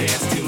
dance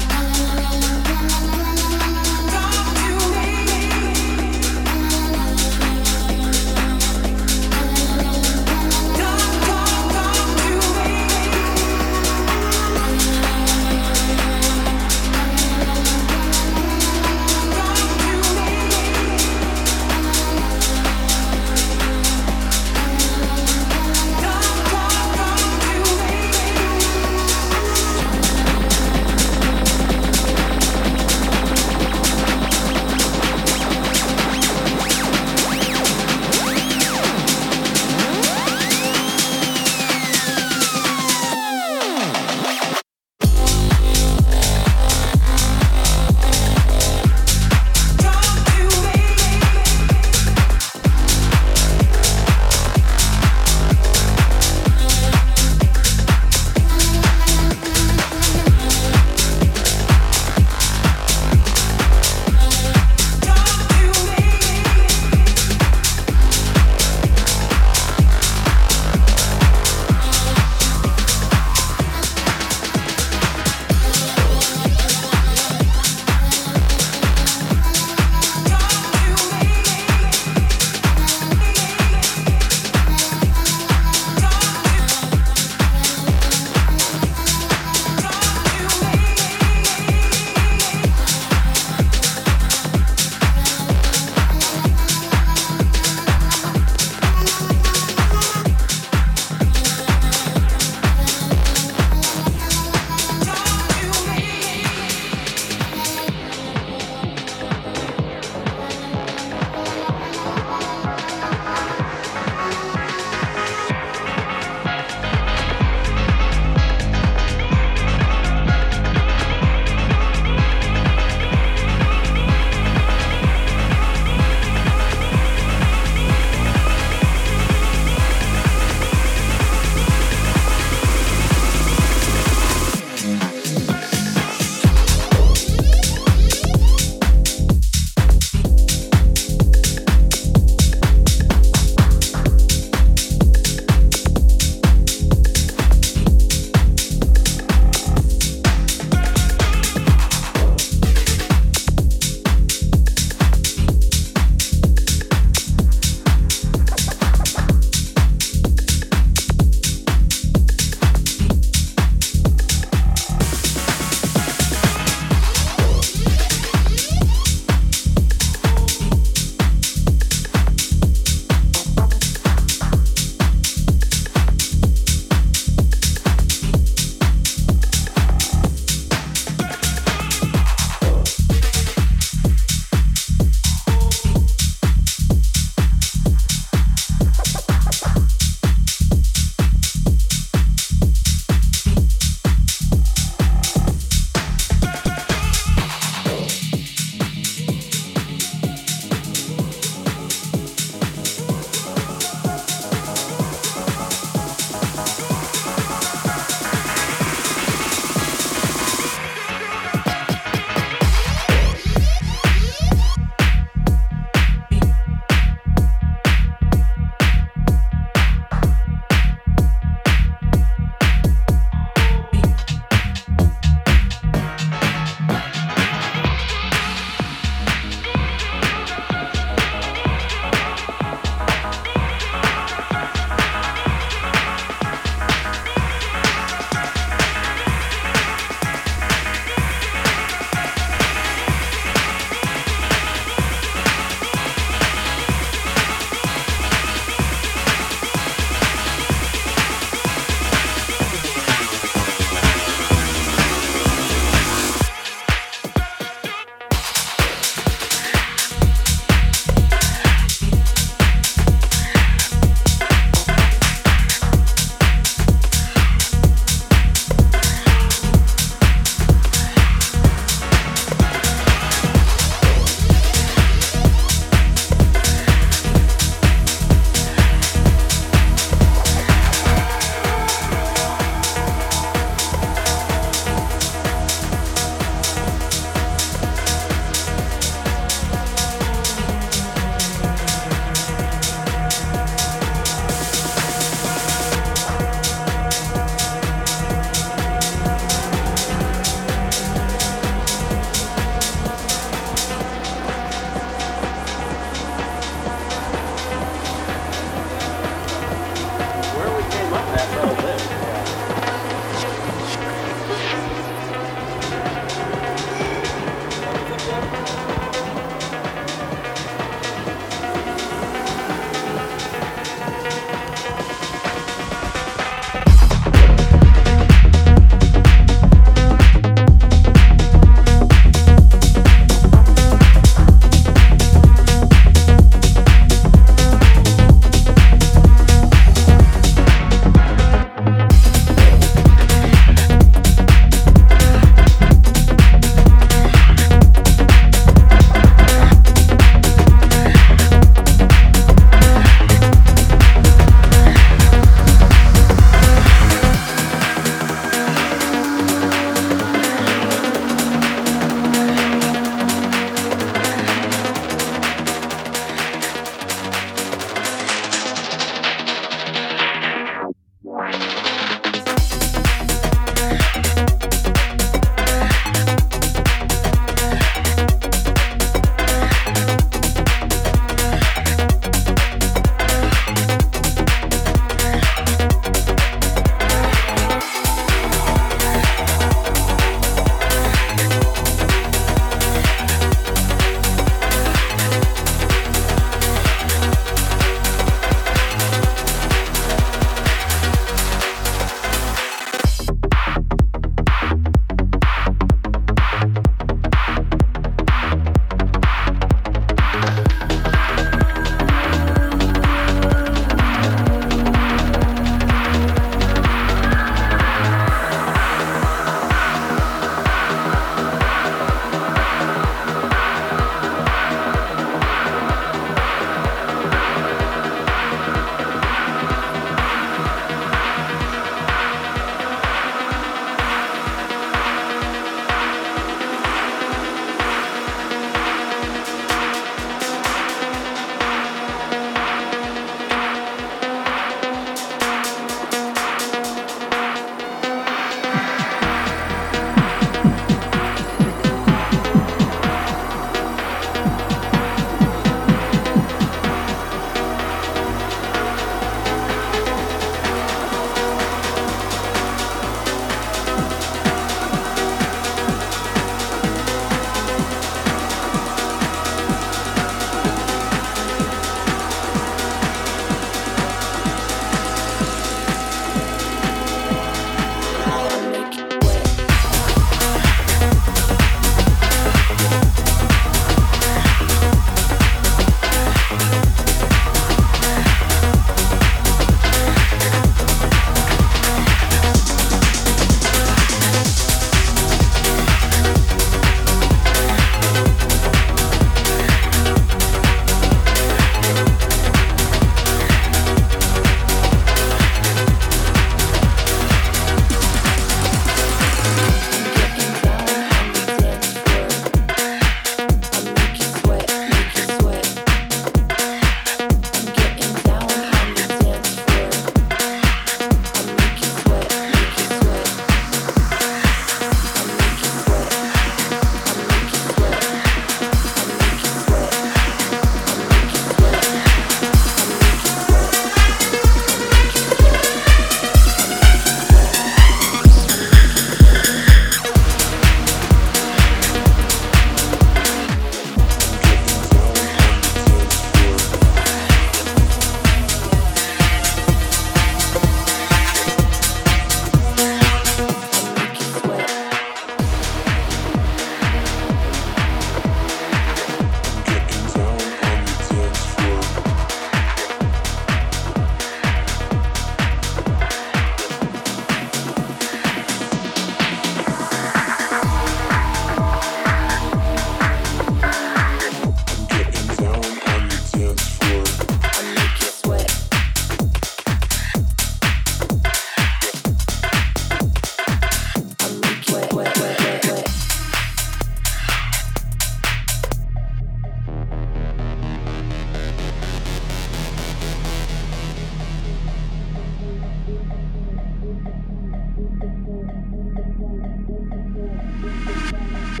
I'm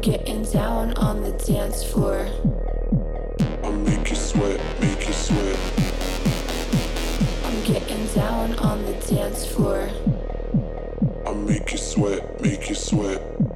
getting down on the dance floor. I make you sweat, make you sweat. I'm getting down on the dance floor. I make you sweat, make you sweat.